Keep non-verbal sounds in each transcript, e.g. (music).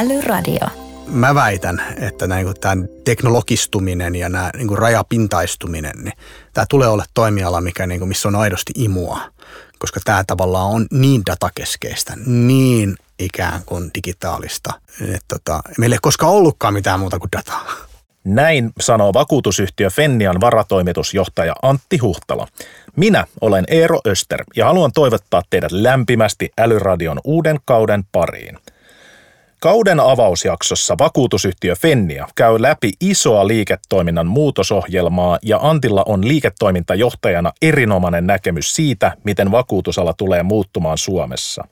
Älyradio. Mä väitän, että niin tämän teknologistuminen ja nämä niin rajapintaistuminen, niin tämä tulee olla toimiala, mikä, niin kuin, missä on aidosti imua, koska tämä tavallaan on niin datakeskeistä, niin ikään kuin digitaalista, että tota, meillä ei koskaan ollutkaan mitään muuta kuin dataa. Näin sanoo vakuutusyhtiö Fennian varatoimitusjohtaja Antti Huhtala. Minä olen Eero Öster ja haluan toivottaa teidät lämpimästi Älyradion uuden kauden pariin. Kauden avausjaksossa vakuutusyhtiö Fennia käy läpi isoa liiketoiminnan muutosohjelmaa ja Antilla on liiketoimintajohtajana erinomainen näkemys siitä, miten vakuutusala tulee muuttumaan Suomessa.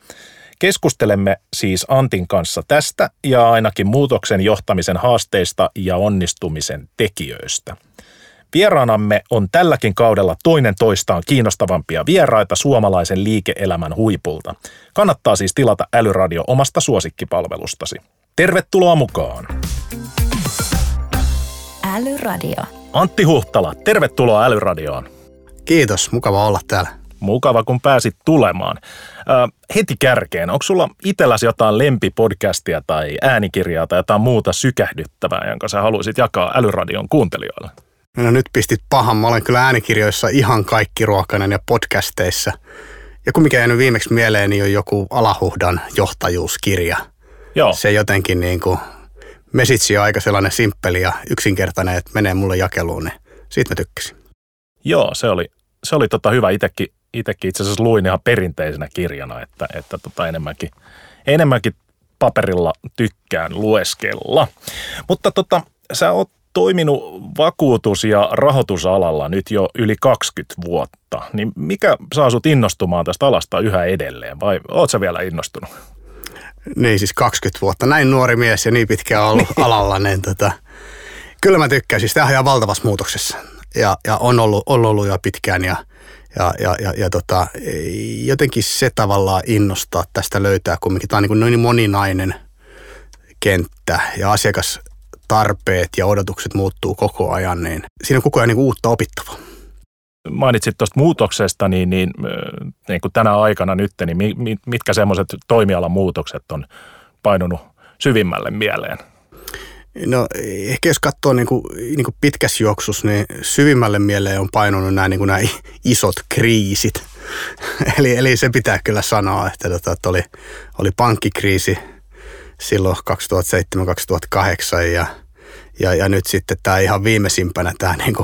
Keskustelemme siis Antin kanssa tästä ja ainakin muutoksen johtamisen haasteista ja onnistumisen tekijöistä. Vieraanamme on tälläkin kaudella toinen toistaan kiinnostavampia vieraita suomalaisen liike-elämän huipulta. Kannattaa siis tilata Älyradio omasta suosikkipalvelustasi. Tervetuloa mukaan! Älyradio. Antti Huhtala, tervetuloa Älyradioon. Kiitos, mukava olla täällä. Mukava, kun pääsit tulemaan. Äh, heti kärkeen, onko sulla itselläsi jotain lempipodcastia tai äänikirjaa tai jotain muuta sykähdyttävää, jonka sä haluaisit jakaa Älyradion kuuntelijoille? No nyt pistit pahan. Mä olen kyllä äänikirjoissa ihan kaikki ruokainen ja podcasteissa. Ja kun mikä jäänyt viimeksi mieleen, niin on joku Alahuhdan johtajuuskirja. Joo. Se jotenkin niin kuin, mesitsi on aika sellainen simppeli ja yksinkertainen, että menee mulle jakeluun, niin siitä mä tykkäsin. Joo, se oli, se oli tota hyvä. Itekin, itekin itse asiassa luin ihan perinteisenä kirjana, että, että tota enemmänkin, enemmänkin paperilla tykkään lueskella. Mutta tota, sä oot toiminut vakuutus- ja rahoitusalalla nyt jo yli 20 vuotta, niin mikä saa sut innostumaan tästä alasta yhä edelleen vai oot sä vielä innostunut? Niin siis 20 vuotta, näin nuori mies ja niin pitkään ollut (laughs) alalla, niin tota, kyllä mä tykkään. Siis tämähän on valtavassa muutoksessa ja, ja on, ollut, on ollut jo pitkään ja, ja, ja, ja, ja tota, jotenkin se tavallaan innostaa tästä löytää kumminkin. Tämä on niin, niin moninainen kenttä ja asiakas tarpeet ja odotukset muuttuu koko ajan, niin siinä on koko ajan niin uutta opittavaa. Mainitsit tuosta muutoksesta, niin, niin, niin kuin tänä aikana nyt, niin mitkä semmoiset toimialan muutokset on painunut syvimmälle mieleen? No ehkä jos katsoo niin kuin, niin kuin pitkässä juoksussa, niin syvimmälle mieleen on painunut nämä, niin kuin nämä (laughs) isot kriisit. (laughs) eli, eli se pitää kyllä sanoa, että, tota, että oli, oli pankkikriisi – silloin 2007-2008 ja, ja, ja nyt sitten tämä ihan viimeisimpänä tämä (laughs) niin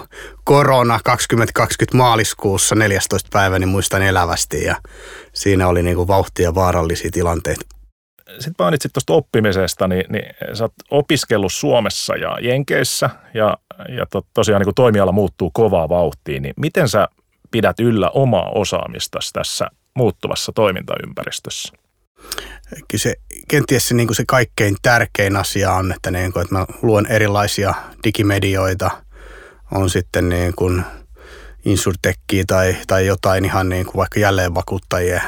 korona 2020 maaliskuussa 14. päivä, niin muistan elävästi ja siinä oli niin kuin vauhtia vaarallisia tilanteita. Sitten mainitsit tuosta oppimisesta, niin, niin sä oot opiskellut Suomessa ja Jenkeissä ja, ja to, tosiaan niin kuin toimiala muuttuu kovaa vauhtiin, niin miten sä pidät yllä omaa osaamistasi tässä muuttuvassa toimintaympäristössä? Kyllä se kenties se, niin kuin se kaikkein tärkein asia on, että, niin kuin, että mä luen erilaisia digimedioita, on sitten niin kuin insurtekkiä tai, tai jotain ihan niin kuin vaikka jälleen vakuuttajien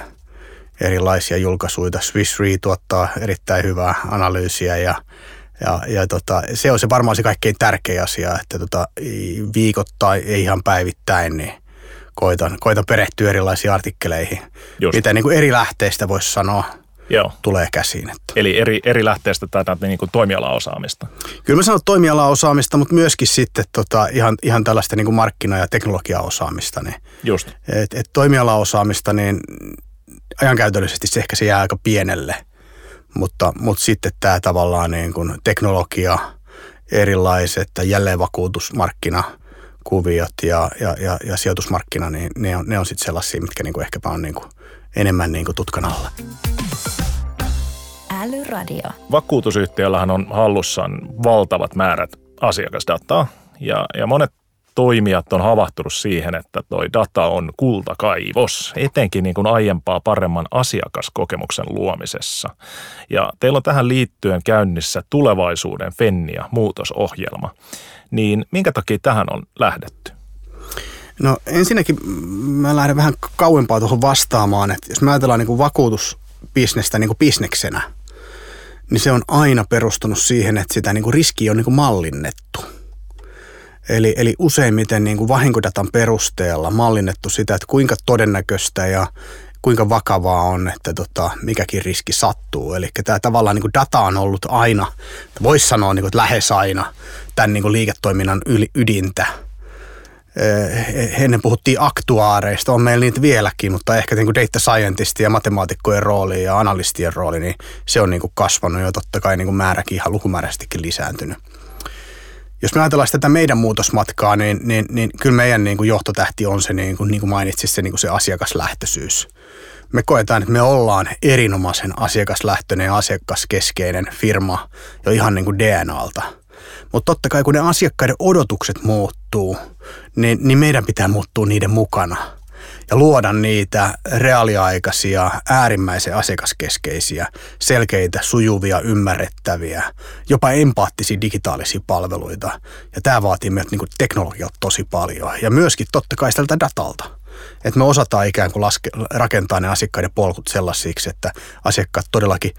erilaisia julkaisuja. Swiss Re tuottaa erittäin hyvää analyysiä ja, ja, ja tota, se on se varmaan se kaikkein tärkein asia, että tota, viikoittain, ei ihan päivittäin, niin koitan, koitan perehtyä erilaisiin artikkeleihin. Just. Mitä niin kuin eri lähteistä voisi sanoa Joo. tulee käsiin. Että. Eli eri, eri lähteestä tätä niin kuin toimialaosaamista? Kyllä mä sanon toimialaosaamista, mutta myöskin sitten tota, ihan, ihan tällaista niin kuin markkina- ja teknologiaosaamista. Niin, Just. Et, et toimialaosaamista, niin ajankäytöllisesti se ehkä se jää aika pienelle, mutta, mutta sitten tämä tavallaan niin kuin teknologia, erilaiset jälleenvakuutusmarkkina, kuviot ja, ja, ja, ja sijoitusmarkkina, niin ne on, ne on sitten sellaisia, mitkä niinku ehkäpä on niinku enemmän niinku tutkan alla. Älyradio. Vakuutusyhtiöllähän on hallussaan valtavat määrät asiakasdataa ja, ja monet toimijat on havahtunut siihen, että toi data on kultakaivos, etenkin niin kuin aiempaa paremman asiakaskokemuksen luomisessa. Ja teillä on tähän liittyen käynnissä tulevaisuuden Fennia muutosohjelma. Niin minkä takia tähän on lähdetty? No ensinnäkin mä lähden vähän kauempaa tuohon vastaamaan, että jos mä ajatellaan niin kuin vakuutusbisnestä niin kuin bisneksenä, niin se on aina perustunut siihen, että sitä niin kuin riski on niin kuin mallinnettu. Eli, eli useimmiten niin kuin vahinkodatan perusteella mallinnettu sitä, että kuinka todennäköistä ja kuinka vakavaa on, että tota, mikäkin riski sattuu. Eli tämä tavallaan niin kuin data on ollut aina, voisi sanoa niin kuin, että lähes aina, tämän niin kuin liiketoiminnan yli, ydintä. Ennen puhuttiin aktuaareista, on meillä niitä vieläkin, mutta ehkä niin kuin data scientistin ja matemaatikkojen rooli ja analistien rooli, niin se on niin kuin kasvanut ja totta kai niin kuin määräkin ihan lukumääräisestikin lisääntynyt jos me ajatellaan tätä meidän muutosmatkaa, niin, niin, niin kyllä meidän niin kuin johtotähti on se, niin kuin, niin kuin mainitsit, se, niin kuin se asiakaslähtöisyys. Me koetaan, että me ollaan erinomaisen asiakaslähtöinen ja asiakaskeskeinen firma jo ihan niin kuin DNAlta. Mutta totta kai kun ne asiakkaiden odotukset muuttuu, niin, niin meidän pitää muuttua niiden mukana – ja luoda niitä reaaliaikaisia, äärimmäisen asiakaskeskeisiä, selkeitä, sujuvia, ymmärrettäviä, jopa empaattisia digitaalisia palveluita. Ja tämä vaatii meiltä niin teknologiat tosi paljon ja myöskin totta kai tältä datalta. Että me osataan ikään kuin laske, rakentaa ne asiakkaiden polkut sellaisiksi, että asiakkaat todellakin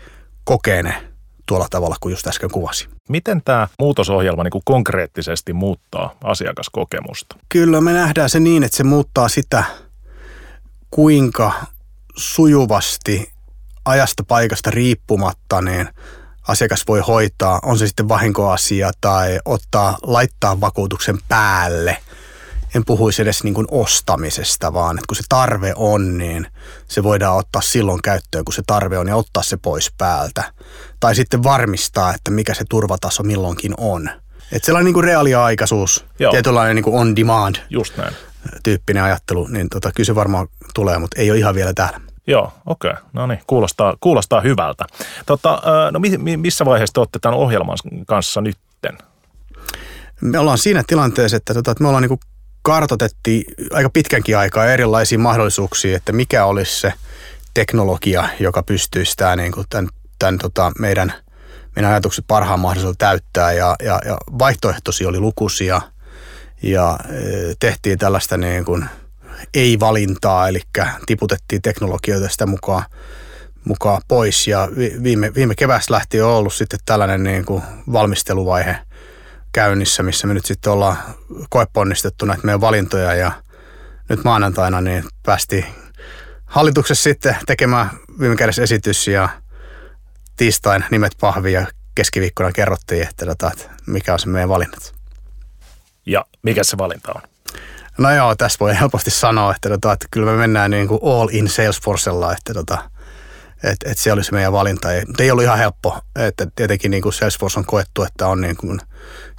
kokee ne tuolla tavalla kuin just äsken kuvasi. Miten tämä muutosohjelma niin kuin konkreettisesti muuttaa asiakaskokemusta? Kyllä me nähdään se niin, että se muuttaa sitä – kuinka sujuvasti ajasta paikasta riippumatta niin asiakas voi hoitaa, on se sitten vahinkoasia tai ottaa, laittaa vakuutuksen päälle. En puhuisi edes niin kuin ostamisesta, vaan että kun se tarve on, niin se voidaan ottaa silloin käyttöön, kun se tarve on ja ottaa se pois päältä. Tai sitten varmistaa, että mikä se turvataso milloinkin on. Että sellainen niin kuin reaaliaikaisuus, Joo. tietynlainen niin kuin on demand. Just näin tyyppinen ajattelu, niin tota, kyllä se varmaan tulee, mutta ei ole ihan vielä täällä. Joo, okei. Okay. No niin, kuulostaa, kuulostaa hyvältä. Tota, no missä vaiheessa te olette tämän ohjelman kanssa nytten? Me ollaan siinä tilanteessa, että, tota, että me ollaan niin kartotettiin aika pitkänkin aikaa erilaisia mahdollisuuksia, että mikä olisi se teknologia, joka pystyisi tämä, niin kuin tämän, tämän tota, meidän, meidän ajatukset parhaan mahdollisuudella täyttää. Ja, ja, ja vaihtoehtoisia oli lukuisia – ja e, tehtiin tällaista niin kuin ei-valintaa, eli tiputettiin teknologioita sitä mukaan, mukaan pois. Ja viime, viime kevästä lähtien on ollut sitten tällainen niin kuin valmisteluvaihe käynnissä, missä me nyt sitten ollaan koeponnistettu näitä meidän valintoja. Ja nyt maanantaina niin päästiin hallituksessa sitten tekemään viime kädessä esitys ja tiistain nimet pahvi ja keskiviikkona kerrottiin, että, tota, että mikä on se meidän valinnat ja mikä se valinta on? No joo, tässä voi helposti sanoa, että, tota, että kyllä me mennään niin kuin all in Salesforcella, että, tota, että, että se olisi meidän valinta. Ei, ei ollut ihan helppo, että tietenkin niin kuin Salesforce on koettu, että on niin kuin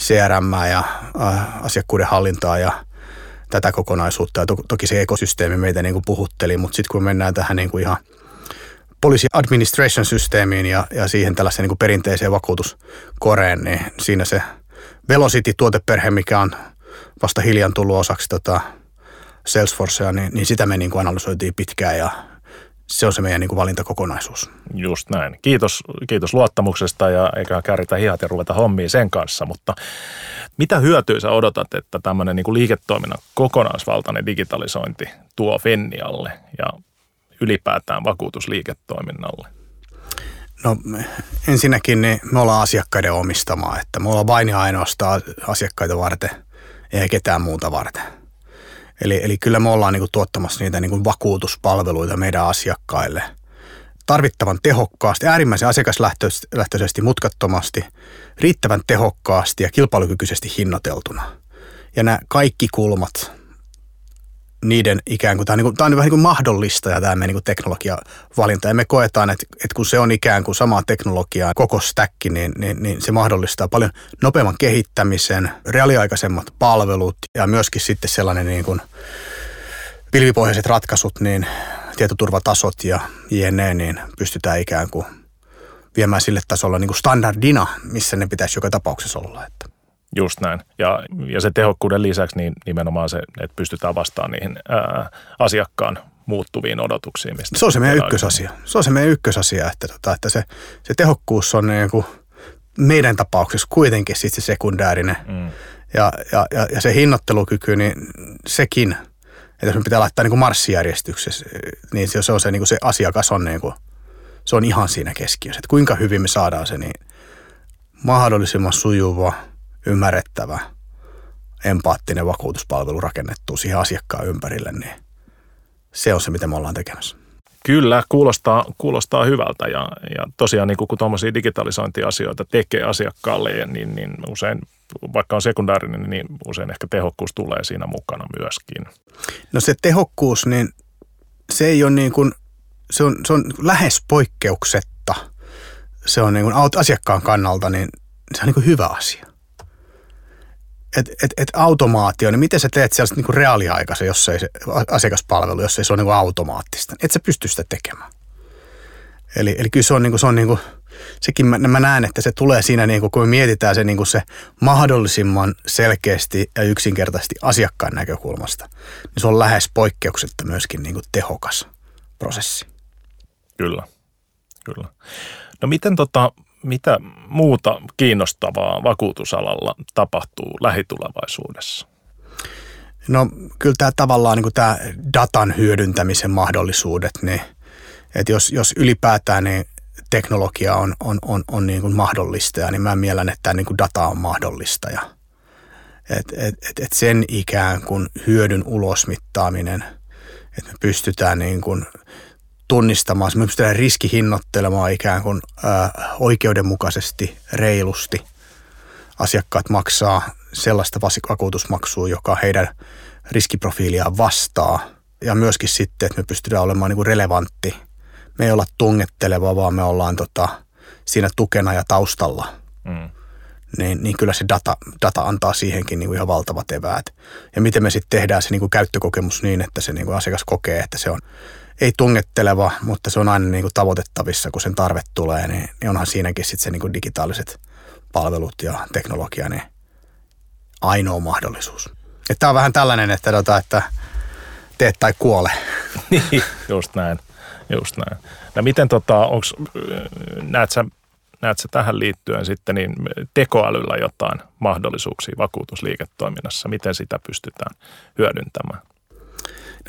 CRM ja äh, asiakkuuden hallintaa ja tätä kokonaisuutta. Ja to, toki se ekosysteemi meitä niin kuin puhutteli, mutta sitten kun mennään tähän niin kuin ihan policy administration systeemiin ja, ja siihen tällaiseen niin perinteiseen vakuutuskoreen, niin siinä se – Velocity-tuoteperhe, mikä on vasta hiljan tullut osaksi tota Salesforcea, niin, niin sitä me niin kuin analysoitiin pitkään ja se on se meidän niin kuin valintakokonaisuus. Just näin. Kiitos, kiitos luottamuksesta ja eikä käritä hihat ja ruveta hommiin sen kanssa, mutta mitä hyötyä sä odotat, että tämmöinen niin kuin liiketoiminnan kokonaisvaltainen digitalisointi tuo Fennialle ja ylipäätään vakuutusliiketoiminnalle? No ensinnäkin niin me ollaan asiakkaiden omistamaa, että me ollaan vain ja ainoastaan asiakkaita varten, ei ketään muuta varten. Eli, eli kyllä me ollaan niin kuin tuottamassa niitä niin kuin vakuutuspalveluita meidän asiakkaille tarvittavan tehokkaasti, äärimmäisen asiakaslähtöisesti, mutkattomasti, riittävän tehokkaasti ja kilpailukykyisesti hinnoiteltuna. Ja nämä kaikki kulmat niiden ikään kuin, tämä on, niin kuin, tämä on vähän niin kuin mahdollista ja tämä meidän niin teknologiavalinta. Ja me koetaan, että, että kun se on ikään kuin samaa teknologiaa, koko stack, niin, niin, niin se mahdollistaa paljon nopeamman kehittämisen, reaaliaikaisemmat palvelut ja myöskin sitten sellainen niin kuin pilvipohjaiset ratkaisut, niin tietoturvatasot ja jne, niin pystytään ikään kuin viemään sille tasolla niin kuin standardina, missä ne pitäisi joka tapauksessa olla. Että. Just näin. Ja, ja se tehokkuuden lisäksi niin nimenomaan se, että pystytään vastaamaan niihin ää, asiakkaan muuttuviin odotuksiin. Mistä se on se meidän ykkösasia. Se on se meidän ykkösasia, että, tota, että se, se tehokkuus on niin kuin meidän tapauksessa kuitenkin sit se sekundäärinen. Mm. Ja, ja, ja, ja se hinnoittelukyky, niin sekin, että jos me pitää laittaa niin kuin marssijärjestyksessä, niin se on se, niin kuin se asiakas on, niin kuin, se on ihan siinä keskiössä. Että kuinka hyvin me saadaan se niin mahdollisimman sujuva – ymmärrettävä, empaattinen vakuutuspalvelu rakennettu siihen asiakkaan ympärille, niin se on se, mitä me ollaan tekemässä. Kyllä, kuulostaa, kuulostaa hyvältä ja, ja tosiaan niin kun tuommoisia digitalisointiasioita tekee asiakkaalle, niin, niin usein, vaikka on sekundaarinen, niin usein ehkä tehokkuus tulee siinä mukana myöskin. No se tehokkuus, niin se ei ole niin kuin, se on, se on lähes poikkeuksetta. Se on niin kuin asiakkaan kannalta, niin se on niin kuin hyvä asia että et, et automaatio, niin miten sä teet siellä niin reaaliaikaisen, jos ei se asiakaspalvelu, jos ei se ole niin automaattista. Et sä pysty sitä tekemään. Eli, eli kyllä se on, niin kuin, se on niin kuin, sekin mä, mä näen, että se tulee siinä, niin kuin, kun me mietitään se, niin kuin se mahdollisimman selkeästi ja yksinkertaisesti asiakkaan näkökulmasta, niin se on lähes poikkeuksetta myöskin niin kuin tehokas prosessi. Kyllä, kyllä. No miten tota, mitä muuta kiinnostavaa vakuutusalalla tapahtuu lähitulevaisuudessa? No kyllä tämä tavallaan niin kuin tämä datan hyödyntämisen mahdollisuudet, niin että jos, jos ylipäätään niin teknologia on, on, on, on niin kuin mahdollista, niin mä mielen, että tämä niin kuin data on mahdollista. Ja, et, et, et, et sen ikään kuin hyödyn ulosmittaaminen, että me pystytään niin kuin tunnistamaan, me pystytään riskihinnoittelemaan ikään kuin ää, oikeudenmukaisesti, reilusti. Asiakkaat maksaa sellaista vakuutusmaksua, joka heidän riskiprofiiliaan vastaa. Ja myöskin sitten, että me pystytään olemaan niin kuin relevantti. Me ei olla tungetteleva, vaan me ollaan tota, siinä tukena ja taustalla. Mm. Niin, niin kyllä se data, data antaa siihenkin niin kuin ihan valtavat eväät. Ja miten me sitten tehdään se niin kuin käyttökokemus niin, että se niin kuin asiakas kokee, että se on ei tungetteleva, mutta se on aina niin kuin tavoitettavissa, kun sen tarve tulee, niin, niin onhan siinäkin sitten se niin kuin digitaaliset palvelut ja teknologia niin ainoa mahdollisuus. Tämä on vähän tällainen, että, tota, että teet tai kuole. (laughs) Niin, just näin. Just näin. No miten tota, onks, näet sä, näet sä tähän liittyen sitten niin tekoälyllä jotain mahdollisuuksia vakuutusliiketoiminnassa? Miten sitä pystytään hyödyntämään?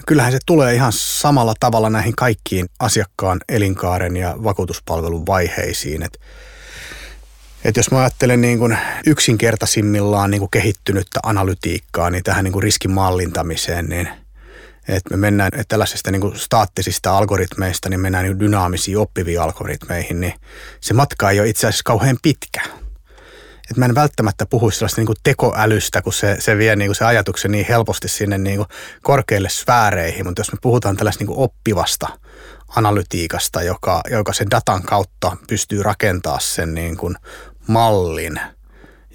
Kyllähän se tulee ihan samalla tavalla näihin kaikkiin asiakkaan elinkaaren ja vakuutuspalvelun vaiheisiin. Et, et jos mä ajattelen niin kuin yksinkertaisimmillaan niin kuin kehittynyttä analytiikkaa, niin tähän niin riskin mallintamiseen, niin että me mennään että tällaisista niin staattisista algoritmeista, niin mennään niin dynaamisiin oppiviin algoritmeihin, niin se matka ei ole itse asiassa kauhean pitkä että mä en välttämättä puhu sellaista niin tekoälystä, kun se, se vie niin kuin se ajatuksen niin helposti sinne niin kuin korkeille sfääreihin, mutta jos me puhutaan tällaista niin oppivasta analytiikasta, joka, joka sen datan kautta pystyy rakentaa sen niin kuin mallin,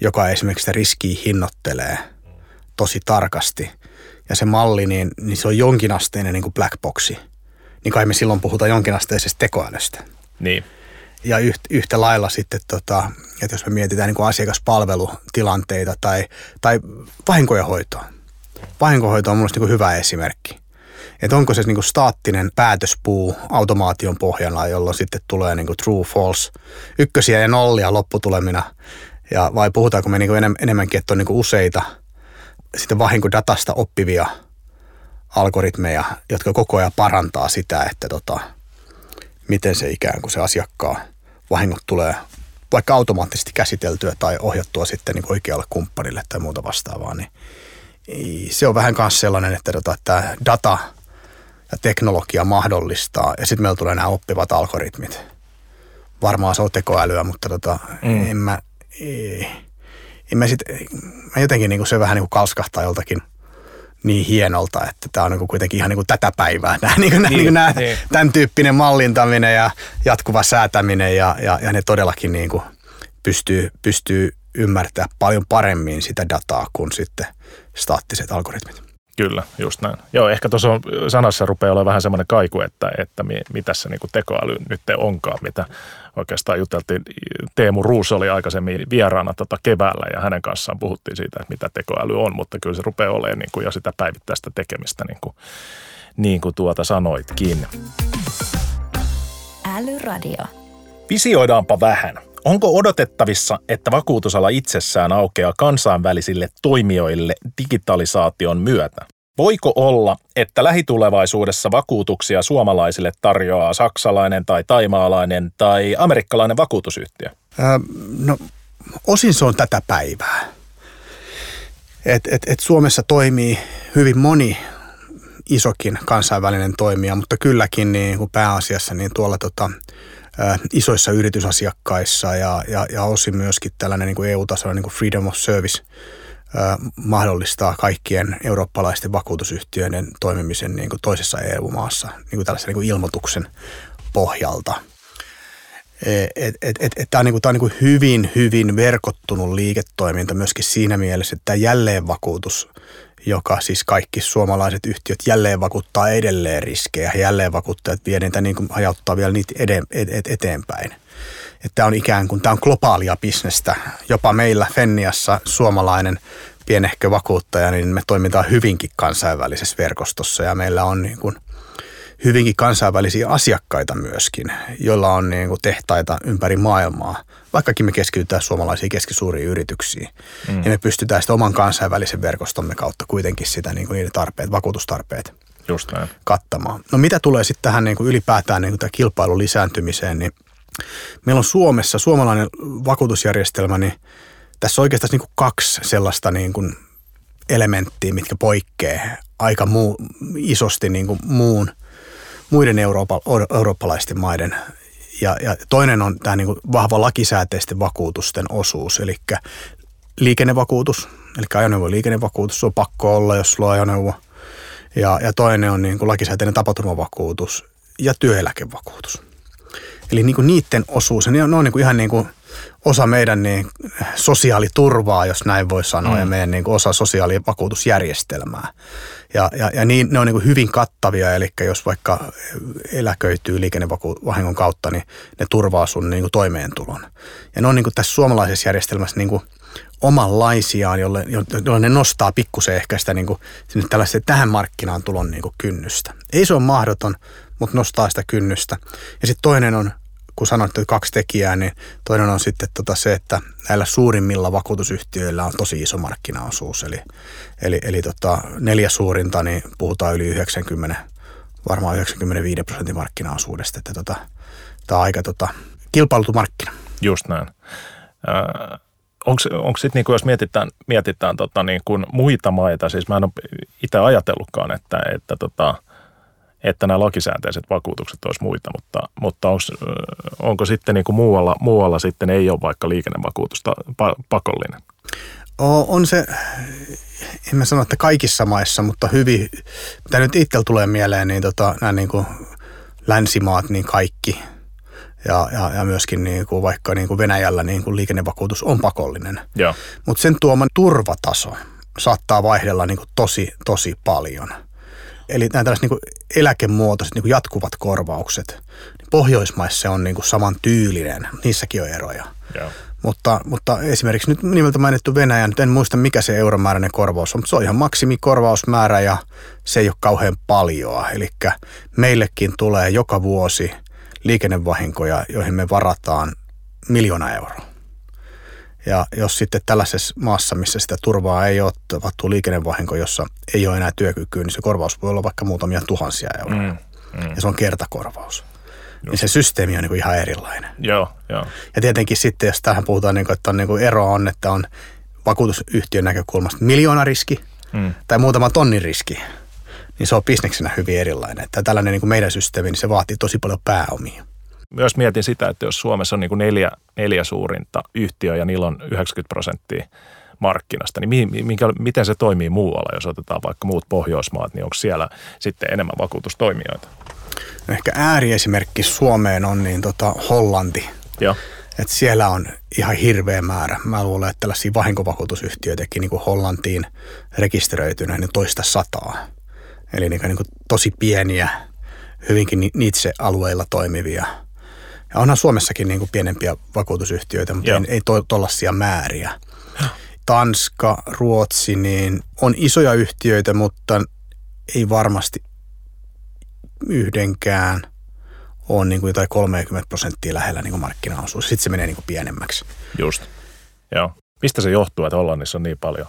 joka esimerkiksi riskiä hinnoittelee tosi tarkasti. Ja se malli, niin, niin se on jonkinasteinen niin kuin black boxi. Niin kai me silloin puhutaan jonkinasteisesta tekoälystä. Niin ja yhtä, lailla sitten, tota, että jos me mietitään niin kuin asiakaspalvelutilanteita tai, tai vahinkojen hoitoa. Vahinkohoito on minusta niin hyvä esimerkki. Että onko se niin kuin staattinen päätöspuu automaation pohjana, jolloin sitten tulee niin kuin true, false, ykkösiä ja nollia lopputulemina. Ja vai puhutaanko me niin kuin enemmänkin, että on niin kuin useita sitten vahinkodatasta oppivia algoritmeja, jotka koko ajan parantaa sitä, että tota, miten se ikään kuin se asiakkaan vahingot tulee vaikka automaattisesti käsiteltyä tai ohjattua sitten niin oikealle kumppanille tai muuta vastaavaa, niin se on vähän myös sellainen, että tota, tämä data ja teknologia mahdollistaa ja sitten meillä tulee nämä oppivat algoritmit. Varmaan se on tekoälyä, mutta tota, mm. en mä, ei, en mä, sit, mä jotenkin niin kuin se vähän niin kuin kalskahtaa joltakin – niin hienolta, että tämä on niin kuin kuitenkin ihan niin kuin tätä päivää. (laughs) Nämä, niin kuin, niin, niin, nämä, niin. Tämän tyyppinen mallintaminen ja jatkuva säätäminen ja, ja, ja ne todellakin niin kuin pystyy, pystyy ymmärtämään paljon paremmin sitä dataa kuin sitten staattiset algoritmit. Kyllä, just näin. Joo, ehkä tuossa sanassa rupeaa olemaan vähän semmoinen kaiku, että, että mi, mitä se niin tekoäly nyt onkaan, mitä oikeastaan juteltiin. Teemu Ruus oli aikaisemmin vieraana tota keväällä ja hänen kanssaan puhuttiin siitä, että mitä tekoäly on, mutta kyllä se rupeaa olemaan niin kuin jo sitä päivittäistä tekemistä, niin kuin, niin kuin tuota sanoitkin. Älyradio. Visioidaanpa vähän. Onko odotettavissa, että vakuutusala itsessään aukeaa kansainvälisille toimijoille digitalisaation myötä? Voiko olla, että lähitulevaisuudessa vakuutuksia suomalaisille tarjoaa saksalainen tai taimaalainen tai amerikkalainen vakuutusyhtiö? Äh, no, osin se on tätä päivää. Et, et, et Suomessa toimii hyvin moni isokin kansainvälinen toimija, mutta kylläkin niin kuin pääasiassa niin tuolla tota, isoissa yritysasiakkaissa ja, ja, ja osin myöskin tällainen niin kuin EU-tasolla niin kuin Freedom of Service mahdollistaa kaikkien eurooppalaisten vakuutusyhtiöiden toimimisen niin kuin toisessa EU-maassa niin kuin tällaisen niin kuin ilmoituksen pohjalta. Et, tämä on, niin kuin, tämä on niin kuin hyvin, hyvin verkottunut liiketoiminta myöskin siinä mielessä, että jälleenvakuutus – joka siis kaikki suomalaiset yhtiöt jälleen vakuuttaa edelleen riskejä. Jälleen vakuuttajat vie niitä niin kuin hajauttaa vielä niitä eteenpäin. Että on ikään kuin, tämä on globaalia bisnestä. Jopa meillä Fenniassa suomalainen pienehkö vakuuttaja, niin me toimitaan hyvinkin kansainvälisessä verkostossa ja meillä on niin kuin hyvinkin kansainvälisiä asiakkaita myöskin, joilla on niin kuin tehtaita ympäri maailmaa, vaikkakin me keskitytään suomalaisiin keskisuuriin yrityksiin. Mm. Ja me pystytään sitten oman kansainvälisen verkostomme kautta kuitenkin sitä niin kuin niiden tarpeet, vakuutustarpeet Just näin. kattamaan. No mitä tulee sitten tähän niin kuin ylipäätään niin kuin kilpailun lisääntymiseen, niin meillä on Suomessa suomalainen vakuutusjärjestelmä, niin tässä on oikeastaan niin kuin kaksi sellaista niin kuin elementtiä, mitkä poikkeaa aika muu, isosti niin kuin muun – muiden Euroopa, eurooppalaisten maiden. Ja, ja toinen on tämä niin kuin vahva lakisääteisten vakuutusten osuus, eli liikennevakuutus, eli ajoneuvo liikennevakuutus, se on pakko olla, jos sulla on ajoneuvo. Ja, ja toinen on niin kuin lakisääteinen tapaturmavakuutus ja työeläkevakuutus. Eli niin kuin niiden osuus, ne on, ne on niin kuin ihan niin kuin osa meidän niin sosiaaliturvaa, jos näin voi sanoa, mm. ja meidän niin osa sosiaalivakuutusjärjestelmää. Ja, ja, ja niin, ne on niin hyvin kattavia, eli jos vaikka eläköityy liikennevahingon kautta, niin ne turvaa sun niin toimeentulon. Ja ne on niin tässä suomalaisessa järjestelmässä niin omanlaisiaan, jolle, jolle ne nostaa pikkusen ehkä sitä niin kuin, tällaista tähän markkinaan tulon niin kynnystä. Ei se ole mahdoton, mutta nostaa sitä kynnystä. Ja sitten toinen on kun sanoit, että kaksi tekijää, niin toinen on sitten tota se, että näillä suurimmilla vakuutusyhtiöillä on tosi iso markkinaosuus. Eli, eli, eli tota, neljä suurinta, niin puhutaan yli 90, varmaan 95 prosentin markkinaosuudesta. Että tota, tämä on aika tota, kilpailutu markkina. Just näin. Äh, onko sitten, niin jos mietitään, mietitään tota, niin kuin muita maita, siis mä en ole itse ajatellutkaan, että, että tota, että nämä lakisäänteiset vakuutukset olisi muita, mutta, mutta onko, onko sitten niin kuin muualla, muualla sitten ei ole vaikka liikennevakuutusta pakollinen? On se, en mä sano, että kaikissa maissa, mutta hyvin, mitä nyt itsellä tulee mieleen, niin tota, nämä niin kuin länsimaat, niin kaikki. Ja, ja, ja myöskin niin kuin vaikka niin kuin Venäjällä niin kuin liikennevakuutus on pakollinen. Mutta sen tuoman turvataso saattaa vaihdella niin kuin tosi, tosi paljon – Eli nämä tällaiset niin eläkemuotoiset niin jatkuvat korvaukset, Pohjoismaissa se on niin kuin saman tyylinen, niissäkin on eroja. Joo. Mutta, mutta esimerkiksi nyt nimeltä mainittu Venäjä, nyt en muista mikä se euromääräinen korvaus on, mutta se on ihan maksimikorvausmäärä ja se ei ole kauhean paljoa. Eli meillekin tulee joka vuosi liikennevahinkoja, joihin me varataan miljoona euroa. Ja jos sitten tällaisessa maassa, missä sitä turvaa ei ole, tapahtuu liikennevahinko, jossa ei ole enää työkykyä, niin se korvaus voi olla vaikka muutamia tuhansia euroja. Mm, mm. Ja se on kertakorvaus. Joo. Niin se systeemi on niin kuin ihan erilainen. Joo, joo. Ja tietenkin sitten, jos tähän puhutaan, niin kuin, että on niin kuin ero on, että on vakuutusyhtiön näkökulmasta miljoona riski mm. tai muutama tonnin riski, niin se on bisneksenä hyvin erilainen. Että tällainen niin kuin meidän systeemi, niin se vaatii tosi paljon pääomia myös mietin sitä, että jos Suomessa on niin kuin neljä, neljä suurinta yhtiöä ja niillä on 90 prosenttia markkinasta, niin minkä, miten se toimii muualla, jos otetaan vaikka muut Pohjoismaat, niin onko siellä sitten enemmän vakuutustoimijoita? Ehkä ääriesimerkki Suomeen on niin tota Hollanti. Joo. Et siellä on ihan hirveä määrä. Mä luulen, että tällaisia vahinkovakuutusyhtiöitäkin niin kuin Hollantiin rekisteröitynä niin toista sataa. Eli niin kuin, niin kuin tosi pieniä, hyvinkin niitse alueilla toimivia – ja onhan Suomessakin niin kuin pienempiä vakuutusyhtiöitä, mutta Joo. ei, ei tuollaisia määriä. Tanska, Ruotsi, niin on isoja yhtiöitä, mutta ei varmasti yhdenkään on niin kuin jotain 30 prosenttia lähellä niin kuin markkinaosuus. Sitten se menee niin kuin pienemmäksi. Just, joo. Mistä se johtuu, että Hollannissa on niin paljon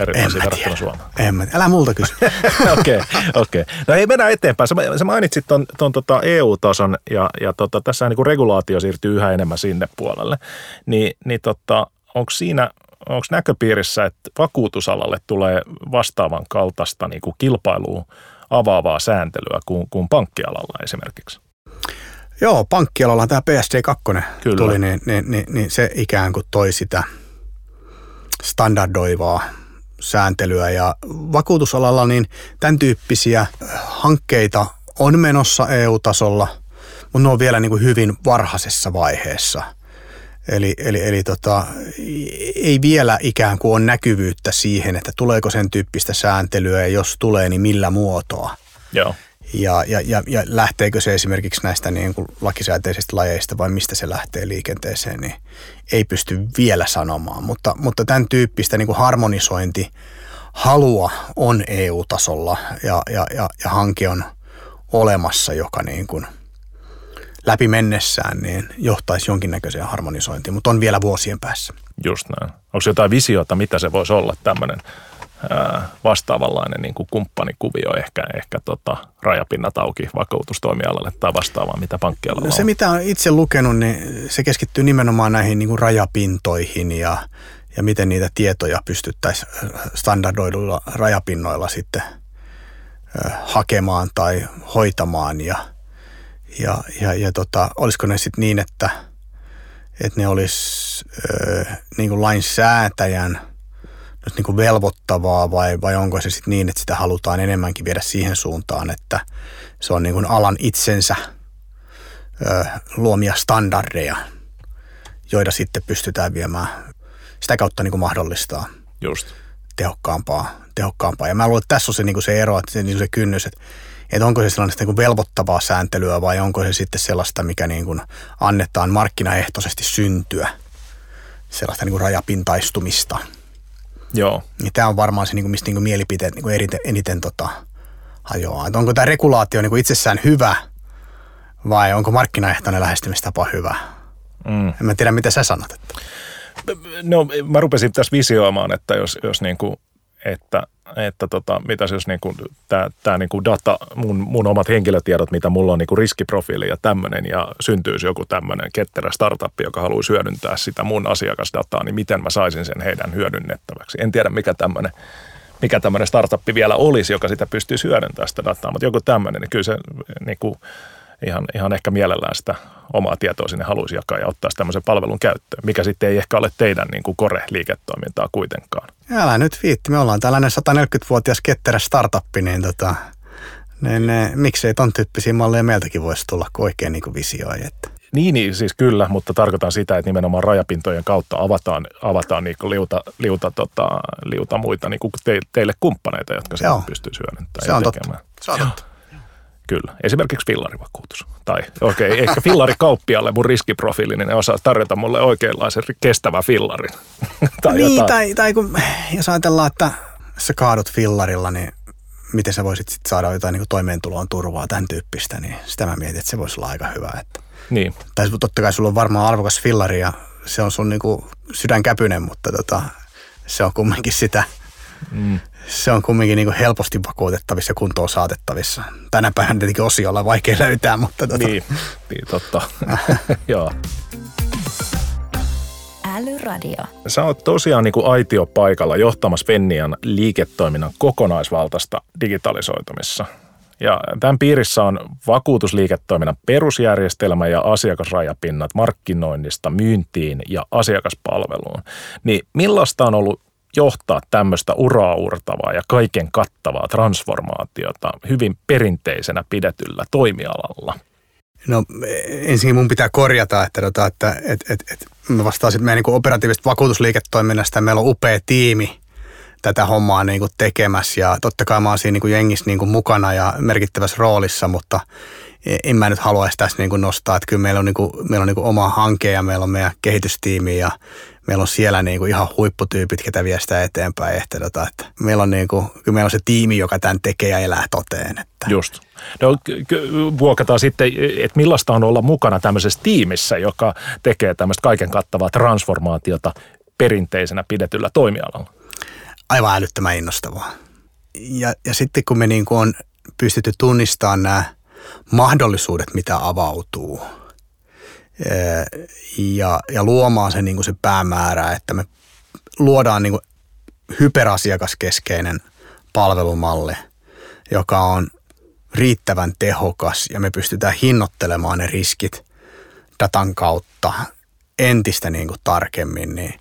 erilaisia verrattuna Suomeen? En mä Älä multa kysy. (laughs) Okei, okei. Okay, No ei mennä eteenpäin. Sä, sä mainitsit ton, ton tota EU-tason ja, ja tota, tässä niin regulaatio siirtyy yhä enemmän sinne puolelle. Ni, niin tota, onko siinä onko näköpiirissä, että vakuutusalalle tulee vastaavan kaltaista niin kuin kilpailua avaavaa sääntelyä kuin, kuin pankkialalla esimerkiksi. Joo, pankkialalla tämä PSD2 Kyllä. tuli, niin, niin, niin, niin se ikään kuin toi sitä standardoivaa sääntelyä ja vakuutusalalla niin tämän tyyppisiä hankkeita on menossa EU-tasolla, mutta ne on vielä niin kuin hyvin varhaisessa vaiheessa. Eli, eli, eli tota, ei vielä ikään kuin ole näkyvyyttä siihen, että tuleeko sen tyyppistä sääntelyä ja jos tulee, niin millä muotoa. Joo. Ja, ja, ja, ja lähteekö se esimerkiksi näistä niin kuin lakisääteisistä lajeista vai mistä se lähtee liikenteeseen, niin ei pysty vielä sanomaan. Mutta, mutta tämän tyyppistä niin kuin harmonisointi halua on EU-tasolla ja, ja, ja, ja hanke on olemassa, joka niin kuin läpi mennessään niin johtaisi jonkinnäköiseen harmonisointiin, mutta on vielä vuosien päässä. Just näin. Onko jotain visiota, mitä se voisi olla tämmöinen vastaavanlainen niin kuin kumppanikuvio, ehkä, ehkä tota, rajapinnat auki vakuutustoimialalle tai vastaavaa, mitä pankkialalla no se, mitä olen itse lukenut, niin se keskittyy nimenomaan näihin niin kuin rajapintoihin ja, ja miten niitä tietoja pystyttäisiin standardoiduilla rajapinnoilla sitten hakemaan tai hoitamaan. Ja, ja, ja, ja tota, olisiko ne sitten niin, että, että ne olisi niin kuin lainsäätäjän – nyt niin kuin velvoittavaa vai, vai onko se sitten niin, että sitä halutaan enemmänkin viedä siihen suuntaan, että se on niin kuin alan itsensä ö, luomia standardeja, joita sitten pystytään viemään sitä kautta niin kuin mahdollistaa Just. tehokkaampaa, tehokkaampaa. Ja mä luulen, että tässä on se, niin kuin se ero, että se, niin kuin se kynnys, että, että onko se sellaista niin kuin velvoittavaa sääntelyä vai onko se sitten sellaista, mikä niin kuin annetaan markkinaehtoisesti syntyä, sellaista niin kuin rajapintaistumista – Joo. Niin tämä on varmaan se, niin kuin, mistä niin kuin mielipiteet niin kuin eniten, eniten tota, hajoaa. Että onko tämä regulaatio niin kuin itsessään hyvä vai onko markkinaehtoinen lähestymistapa hyvä? Mm. En mä tiedä, mitä sä sanot. Että. No mä rupesin tässä visioimaan, että jos, jos niin kuin, että että tota, mitä jos niinku, tämä tää niinku data, mun, mun omat henkilötiedot, mitä mulla on niinku riskiprofiili ja tämmöinen, ja syntyisi joku tämmöinen ketterä startup, joka haluaisi hyödyntää sitä mun asiakasdataa, niin miten mä saisin sen heidän hyödynnettäväksi. En tiedä, mikä tämmöinen mikä tämmöinen startup vielä olisi, joka sitä pystyisi hyödyntämään sitä dataa, mutta joku tämmöinen, niin kyllä se niin kuin, ihan, ihan ehkä mielellään sitä omaa tietoa sinne haluaisi jakaa ja ottaa tämmöisen palvelun käyttöön, mikä sitten ei ehkä ole teidän niin kuin kore-liiketoimintaa kuitenkaan. Älä nyt viitti, me ollaan tällainen 140-vuotias ketterä startuppi, niin tota, ne, ne, miksei ton tyyppisiä malleja meiltäkin voisi tulla, kuin oikein niin kuin visioi. Että. Niin, niin, siis kyllä, mutta tarkoitan sitä, että nimenomaan rajapintojen kautta avataan, avataan niin liuta, liuta, tota, liuta muita niin kuin te, teille kumppaneita, jotka sen pystyy hyödyntämään Se on totta. Se on totta. Kyllä, esimerkiksi fillarivakuutus. Tai okei, okay, ehkä fillarikauppialle mun riskiprofiili, niin ne osaa tarjota mulle oikeanlaisen kestävä fillarin. (laughs) tai niin, jotain. tai, tai kun, jos ajatellaan, että sä kaadut fillarilla, niin miten sä voisit sit saada jotain niin toimeentuloon turvaa, tämän tyyppistä, niin sitä mä mietin, että se voisi olla aika hyvä. Että. Niin. Tai totta kai sulla on varmaan arvokas fillari ja se on sun niin sydänkäpynen, mutta tota, se on kumminkin sitä, mm se on kumminkin niin kuin helposti vakuutettavissa ja kuntoon saatettavissa. Tänä päivänä tietenkin osiolla vaikea löytää, mutta... Tota. Niin, niin, totta. (laughs) Joo. Älyradio. Sä oot tosiaan niin kuin aitiopaikalla johtamassa Fennian liiketoiminnan kokonaisvaltaista digitalisoitumissa. Ja tämän piirissä on vakuutusliiketoiminnan perusjärjestelmä ja asiakasrajapinnat markkinoinnista myyntiin ja asiakaspalveluun. Niin millaista on ollut johtaa tämmöistä uraurtavaa ja kaiken kattavaa transformaatiota hyvin perinteisenä pidetyllä toimialalla? No ensin mun pitää korjata, että, tota, että et, et, et, mä vastaan sitten meidän niin operatiivisesta vakuutusliiketoiminnasta ja meillä on upea tiimi tätä hommaa niin kuin tekemässä ja totta kai mä oon siinä niin kuin jengissä niin kuin mukana ja merkittävässä roolissa, mutta en mä nyt haluaisi tässä niin kuin nostaa, että kyllä meillä on, niin kuin, meillä on niin kuin oma hanke ja meillä on meidän kehitystiimi ja meillä on siellä niin kuin ihan huipputyypit, ketä vie sitä eteenpäin. Että, tota, että meillä, on niin kuin, kyllä meillä on se tiimi, joka tämän tekee ja elää toteen. Että. Just. No, vuokataan sitten, että millaista on olla mukana tämmöisessä tiimissä, joka tekee tämmöistä kaiken kattavaa transformaatiota perinteisenä pidetyllä toimialalla. Aivan älyttömän innostavaa. Ja, ja sitten kun me niin kuin on pystytty tunnistamaan nämä mahdollisuudet, mitä avautuu – ja, ja luomaan se, niin kuin se päämäärä, että me luodaan niin kuin hyperasiakaskeskeinen palvelumalli, joka on riittävän tehokas ja me pystytään hinnoittelemaan ne riskit datan kautta entistä niin kuin tarkemmin, niin,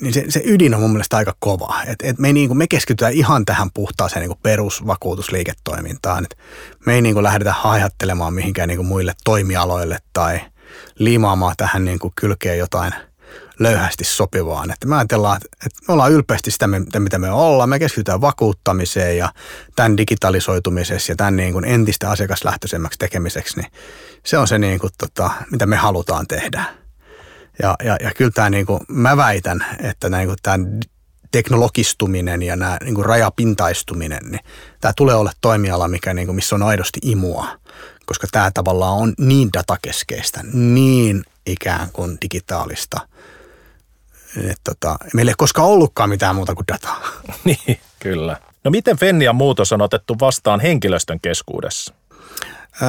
niin se, se ydin on mun mielestä aika kova. Et, et me, niin kuin, me keskitytään ihan tähän puhtaaseen niin kuin perusvakuutusliiketoimintaan. Et me ei niin kuin lähdetä haihattelemaan mihinkään niin kuin muille toimialoille tai liimaamaan tähän niin kuin kylkeen jotain – löyhästi sopivaan. Että me ajatellaan, että me ollaan ylpeästi sitä, mitä me ollaan. Me keskitytään vakuuttamiseen ja tämän digitalisoitumisessa ja tämän niin kuin entistä asiakaslähtöisemmäksi tekemiseksi. Niin se on se, niin kuin, tota, mitä me halutaan tehdä. Ja, ja, ja kyllä tämä, niin kuin, mä väitän, että niin kuin, tämä teknologistuminen ja nämä niin kuin rajapintaistuminen, niin tämä tulee olla toimiala, mikä, niin kuin, missä on aidosti imua, koska tämä tavallaan on niin datakeskeistä, niin ikään kuin digitaalista – et tota, meillä ei koskaan ollutkaan mitään muuta kuin dataa. (laughs) niin, kyllä. No miten Fennian muutos on otettu vastaan henkilöstön keskuudessa? Öö,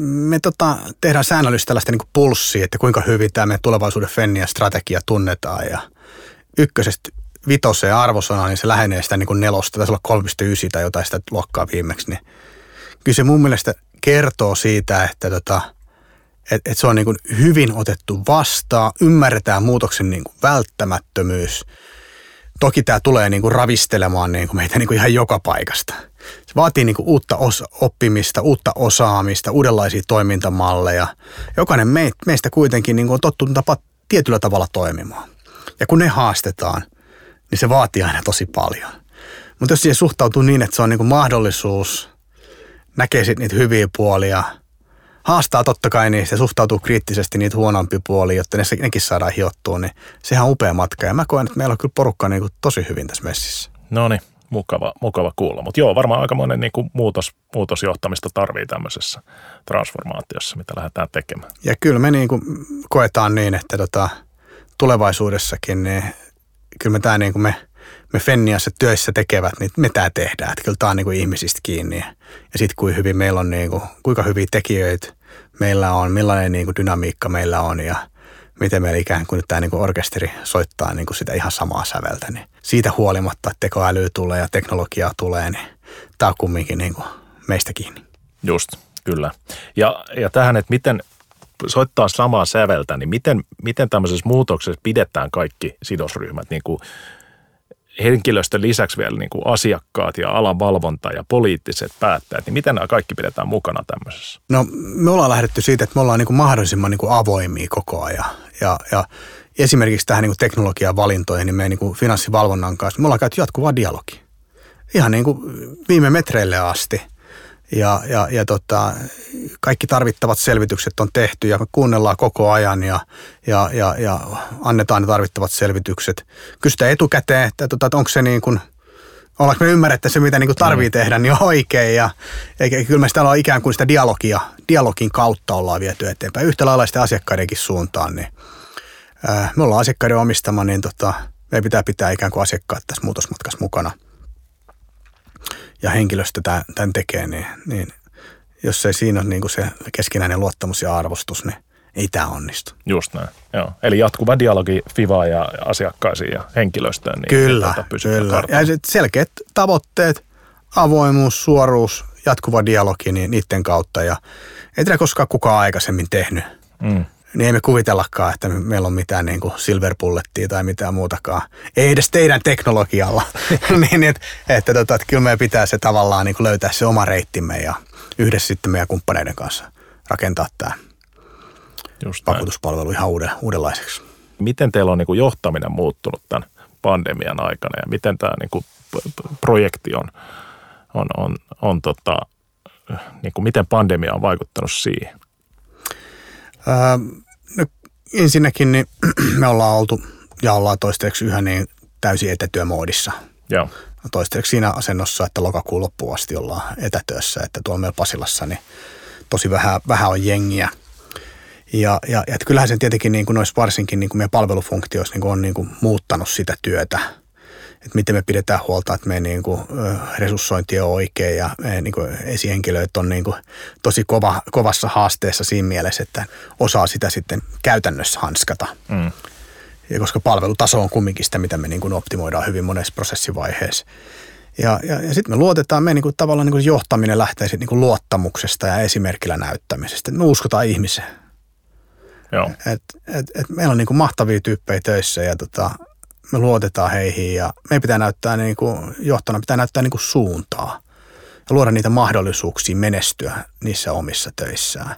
me tota, tehdään säännöllisesti tällaista niin pulssia, että kuinka hyvin tämä meidän tulevaisuuden Fennian strategia tunnetaan. Ja ykkösestä vitoseen arvosana, niin se lähenee sitä niin nelosta, taisi olla 3,9 tai jotain sitä luokkaa viimeksi. Niin kyllä se mun mielestä kertoo siitä, että tota, että et se on niin kuin hyvin otettu vastaan, ymmärretään muutoksen niin kuin välttämättömyys. Toki tämä tulee niin kuin ravistelemaan niin kuin meitä niin kuin ihan joka paikasta. Se vaatii niin kuin uutta osa- oppimista, uutta osaamista, uudenlaisia toimintamalleja. Jokainen meistä kuitenkin niin kuin on tottunut tapa tietyllä tavalla toimimaan. Ja kun ne haastetaan, niin se vaatii aina tosi paljon. Mutta jos siihen suhtautuu niin, että se on niin kuin mahdollisuus, näkee sitten niitä hyviä puolia – haastaa totta kai niistä ja suhtautuu kriittisesti niitä huonompi puoli, jotta ne, nekin saadaan hiottua, niin sehän on upea matka. Ja mä koen, että meillä on kyllä porukka niin kuin tosi hyvin tässä messissä. No niin, mukava, mukava kuulla. Mutta joo, varmaan aikamoinen niin kuin muutos, muutosjohtamista tarvii tämmöisessä transformaatiossa, mitä lähdetään tekemään. Ja kyllä me niin kuin koetaan niin, että tota, tulevaisuudessakin, niin kyllä me tämä niin kuin me, me Fenniassa työissä tekevät, niin me tämä tehdään. Että kyllä tämä on niin kuin ihmisistä kiinni. Ja sitten kuinka hyvin meillä on, niin kuin, kuinka hyviä tekijöitä meillä on, millainen niin kuin dynamiikka meillä on ja miten meillä ikään kuin tämä niin kuin orkesteri soittaa niin kuin sitä ihan samaa säveltä. Niin siitä huolimatta, että tekoäly tulee ja teknologiaa tulee, niin tämä on kumminkin niin kuin meistä kiinni. Just, kyllä. Ja, ja tähän, että miten soittaa samaa säveltä, niin miten, miten tämmöisessä muutoksessa pidetään kaikki sidosryhmät niin kuin henkilöstön lisäksi vielä niin kuin asiakkaat ja alan valvonta ja poliittiset päättäjät, niin miten nämä kaikki pidetään mukana tämmöisessä? No me ollaan lähdetty siitä, että me ollaan niin kuin mahdollisimman niin kuin avoimia koko ajan ja, ja esimerkiksi tähän niin teknologian valintoihin, niin meidän niin kuin finanssivalvonnan kanssa, me ollaan käyty jatkuvaa dialogia. Ihan niin kuin viime metreille asti – ja, ja, ja tota, kaikki tarvittavat selvitykset on tehty ja kuunnellaan koko ajan ja, ja, ja, ja annetaan ne tarvittavat selvitykset. Kysytään etukäteen, että, tota, että onko se niin kuin, ollaanko me ymmärrettä se, mitä niin kuin tarvii mm. tehdä, niin oikein. Ja, ja kyllä me sitä ollaan ikään kuin sitä dialogia, dialogin kautta ollaan viety eteenpäin. Yhtä lailla sitten asiakkaidenkin suuntaan. Niin, ää, me ollaan asiakkaiden omistama, niin tota, meidän pitää pitää ikään kuin asiakkaat tässä muutosmatkassa mukana – ja henkilöstö tämän tekee, niin, niin jos ei siinä ole niin kuin se keskinäinen luottamus ja arvostus, niin ei tämä onnistu. Just näin, joo. Eli jatkuva dialogi FIVA ja asiakkaisiin ja henkilöstöön. Niin kyllä, kyllä. Ja selkeät tavoitteet, avoimuus, suoruus, jatkuva dialogi niin niiden kautta. Ja ei tätä koskaan kukaan aikaisemmin tehnyt. Mm niin ei me kuvitellakaan, että meillä on mitään niin kuin silver bullettia tai mitään muutakaan. Ei edes teidän teknologialla. (laughs) niin, että, että, tota, että kyllä meidän pitää se tavallaan niin kuin löytää se oma reittimme ja yhdessä sitten meidän kumppaneiden kanssa rakentaa tämä Just vakuutuspalvelu ihan uuden, uudenlaiseksi. Miten teillä on niin kuin johtaminen muuttunut tämän pandemian aikana ja miten tämä niin kuin projekti on, on, on, on tota, niin kuin miten pandemia on vaikuttanut siihen? No, ensinnäkin niin (clears throat) me ollaan oltu ja ollaan toistaiseksi yhä niin täysin etätyömoodissa. Joo. Toistaiseksi siinä asennossa, että lokakuun loppuun asti ollaan etätyössä, että tuolla meillä Pasilassa niin tosi vähän, vähän on jengiä. Ja, ja, ja kyllähän sen tietenkin niin kuin noissa varsinkin niin kuin meidän palvelufunktioissa niin kuin on niin kuin muuttanut sitä työtä – että miten me pidetään huolta, että meidän niin kuin, resurssointi on oikein ja meidän niin kuin, esihenkilöt on niin kuin, tosi kova, kovassa haasteessa siinä mielessä, että osaa sitä sitten käytännössä hanskata. Mm. Ja koska palvelutaso on kumminkin sitä, mitä me niin kuin optimoidaan hyvin monessa prosessivaiheessa. Ja, ja, ja sitten me luotetaan, me niin kuin, tavallaan niin kuin johtaminen lähtee sit, niin kuin luottamuksesta ja esimerkillä näyttämisestä. Me uskotaan ihmiseen. Joo. Et, et, et meillä on niin kuin mahtavia tyyppejä töissä ja tota, me luotetaan heihin ja me pitää näyttää niin kuin, johtona pitää näyttää niin kuin suuntaa ja luoda niitä mahdollisuuksia menestyä niissä omissa töissään.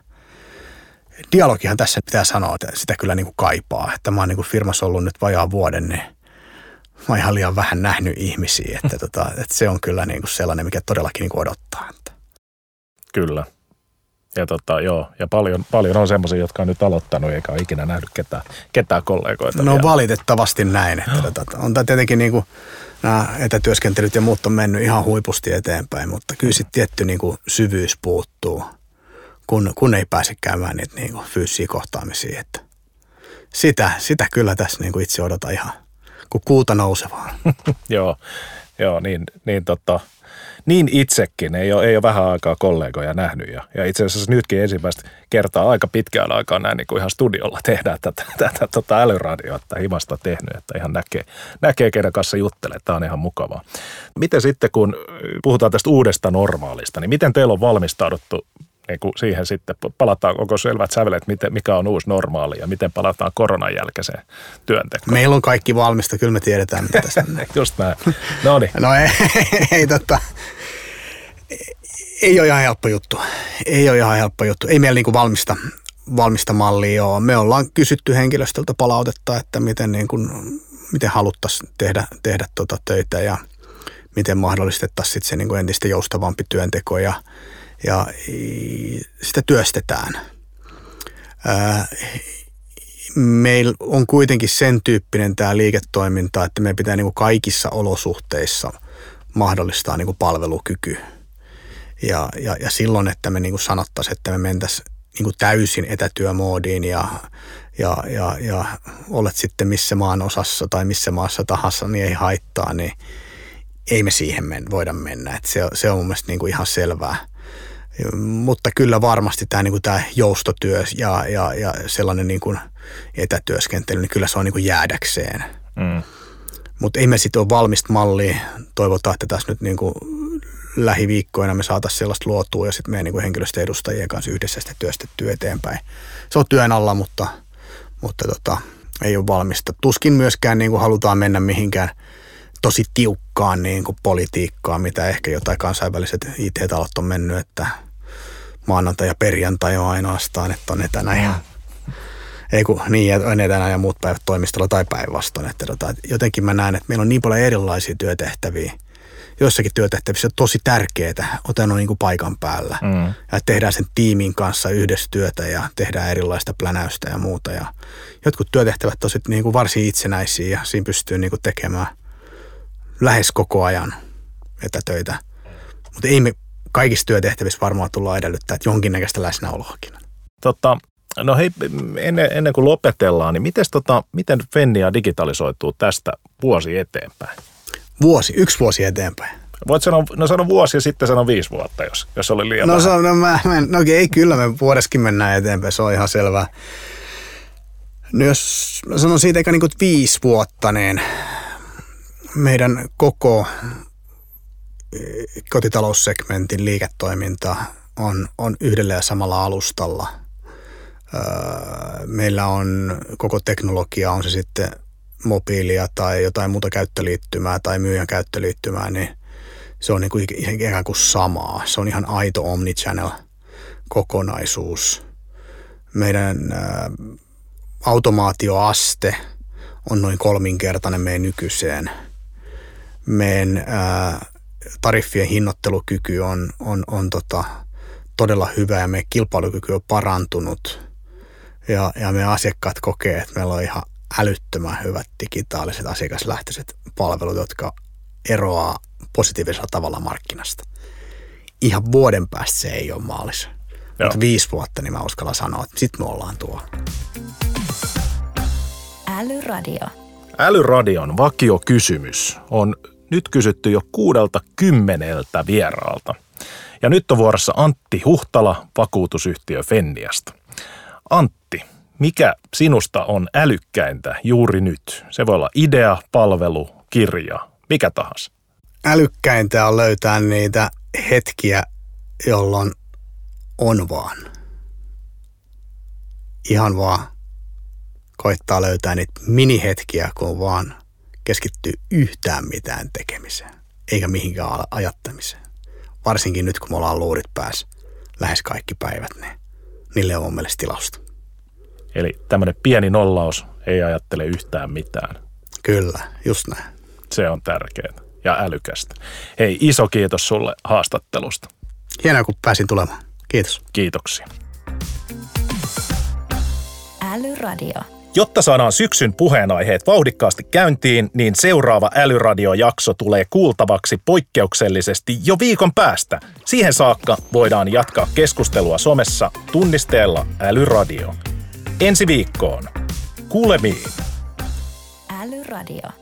Dialogihan tässä pitää sanoa, että sitä kyllä niin kuin kaipaa. Että mä oon niin kuin firmassa ollut nyt vajaa vuoden, niin mä oon ihan liian vähän nähnyt ihmisiä. Että, tota, että se on kyllä niin kuin sellainen, mikä todellakin niin kuin odottaa. Kyllä. Ja, tota, joo, ja paljon, paljon on semmoisia, jotka on nyt aloittanut eikä ole ikinä nähnyt ketään, ketään kollegoita. No vielä. valitettavasti näin. Että, tota, on tämä tietenkin niin kuin, nämä etätyöskentelyt ja muut on mennyt ihan huipusti eteenpäin, mutta kyllä sitten tietty niin kuin syvyys puuttuu, kun, kun ei pääse käymään niitä niin kuin fyysisiä kohtaamisia. Että sitä, sitä kyllä tässä niin kuin itse odotan ihan kuin kuuta nousevaa. (laughs) joo, joo, niin, niin, tota, niin itsekin. Ei ole, ei ole vähän aikaa kollegoja nähnyt. Ja, ja itse asiassa nytkin ensimmäistä kertaa aika pitkään aikaa näin niin kuin ihan studiolla (laughs) tehdään tätä, tätä tota älyradioa, että himasta tehnyt, että ihan näkee, näkee kenen kanssa juttelee. Tämä on ihan mukavaa. Miten sitten, kun puhutaan tästä uudesta normaalista, niin miten teillä on valmistauduttu niin kuin siihen sitten, palataan, onko selvät sävelet, miten, mikä on uusi normaali ja miten palataan koronan jälkeiseen työntekoon? Meillä on kaikki valmista, kyllä me tiedetään, mitä tästä (laughs) Just näin. No niin. No ei, ei, totta. Ei ole ihan helppo juttu. Ei ole ihan helppo juttu. Ei meillä niinku valmista, valmista mallia ole. Me ollaan kysytty henkilöstöltä palautetta, että miten, niin kuin, miten haluttaisiin tehdä, tehdä tota töitä ja miten mahdollistettaisiin se niin kuin entistä joustavampi työnteko ja, ja sitä työstetään. meillä on kuitenkin sen tyyppinen tämä liiketoiminta, että me pitää niin kuin kaikissa olosuhteissa mahdollistaa niin kuin palvelukyky. Ja, ja, ja silloin, että me niin sanottaisiin, että me mentäisiin niin täysin etätyömoodiin ja, ja, ja, ja olet sitten missä maan osassa tai missä maassa tahansa, niin ei haittaa, niin ei me siihen men, voida mennä. Et se, se on mun mielestä niin kuin ihan selvää. Mutta kyllä varmasti tämä, niin kuin tämä joustotyö ja, ja, ja sellainen niin kuin etätyöskentely, niin kyllä se on niin kuin jäädäkseen. Mm. Mutta ei me sitten ole valmista mallia. Toivotaan, että tässä nyt niin kuin lähiviikkoina me saataisiin sellaista luotua ja sitten meidän niin henkilöstöedustajien kanssa yhdessä sitä työstettyä eteenpäin. Se on työn alla, mutta, mutta tota, ei ole valmista. Tuskin myöskään niin kuin halutaan mennä mihinkään tosi tiukkaan niin kuin politiikkaan, mitä ehkä jotain kansainväliset IT-talot on mennyt, että maanantai ja perjantai on ainoastaan, että on etänä ja ei kun niin, on etänä ja muut päivät toimistolla tai päinvastoin. Että tota, jotenkin mä näen, että meillä on niin paljon erilaisia työtehtäviä, joissakin työtehtävissä on tosi tärkeää ottaa niin kuin paikan päällä. Mm. Ja tehdään sen tiimin kanssa yhdessä työtä ja tehdään erilaista plänäystä ja muuta. Ja jotkut työtehtävät tosi niin kuin varsin itsenäisiä ja siinä pystyy niin kuin tekemään lähes koko ajan etätöitä. Mutta ei me kaikissa työtehtävissä varmaan tullaan edellyttää, että jonkinnäköistä läsnäoloakin. Totta, no hei, ennen, ennen kuin lopetellaan, niin mites, tota, miten Fennia digitalisoituu tästä vuosi eteenpäin? Vuosi, yksi vuosi eteenpäin. Voit sanoa, no sano vuosi ja sitten sano viisi vuotta, jos, jos oli liian No, vähän. no, mä, mä, no okei, kyllä me vuodeskin mennään eteenpäin, se on ihan selvää. No jos sanon siitä eikä niin viisi vuotta, niin meidän koko eh, kotitaloussegmentin liiketoiminta on, on yhdellä ja samalla alustalla. Meillä on koko teknologia, on se sitten mobiilia tai jotain muuta käyttöliittymää tai myyjän käyttöliittymää, niin se on niin kuin ikään kuin samaa. Se on ihan aito omnichannel kokonaisuus. Meidän automaatioaste on noin kolminkertainen meidän nykyiseen. Meidän ää, tariffien hinnoittelukyky on, on, on tota, todella hyvä ja meidän kilpailukyky on parantunut. Ja, ja meidän asiakkaat kokee, että meillä on ihan älyttömän hyvät digitaaliset asiakaslähtöiset palvelut, jotka eroaa positiivisella tavalla markkinasta. Ihan vuoden päästä se ei ole maalissa. Mutta viisi vuotta, niin mä uskallan sanoa, että sit me ollaan tuolla. Älyradio. Älyradion vakiokysymys on nyt kysytty jo kuudelta kymmeneltä vieraalta. Ja nyt on vuorossa Antti Huhtala, vakuutusyhtiö Fenniasta. Antti, mikä sinusta on älykkäintä juuri nyt? Se voi olla idea, palvelu, kirja, mikä tahansa. älykkäintä on löytää niitä hetkiä, jolloin on vaan. Ihan vaan koittaa löytää niitä minihetkiä, kun vaan keskittyy yhtään mitään tekemiseen, eikä mihinkään ajattamiseen. Varsinkin nyt, kun me ollaan luurit päässä lähes kaikki päivät, niin niille on mun mielestä tilausta. Eli tämmöinen pieni nollaus ei ajattele yhtään mitään. Kyllä, just näin. Se on tärkeää ja älykästä. Hei, iso kiitos sulle haastattelusta. Hienoa, kun pääsin tulemaan. Kiitos. Kiitoksia. Älyradio. Jotta saadaan syksyn puheenaiheet vauhdikkaasti käyntiin, niin seuraava Älyradio-jakso tulee kuultavaksi poikkeuksellisesti jo viikon päästä. Siihen saakka voidaan jatkaa keskustelua somessa tunnisteella Älyradio. Ensi viikkoon. Kuulemiin. Älyradio.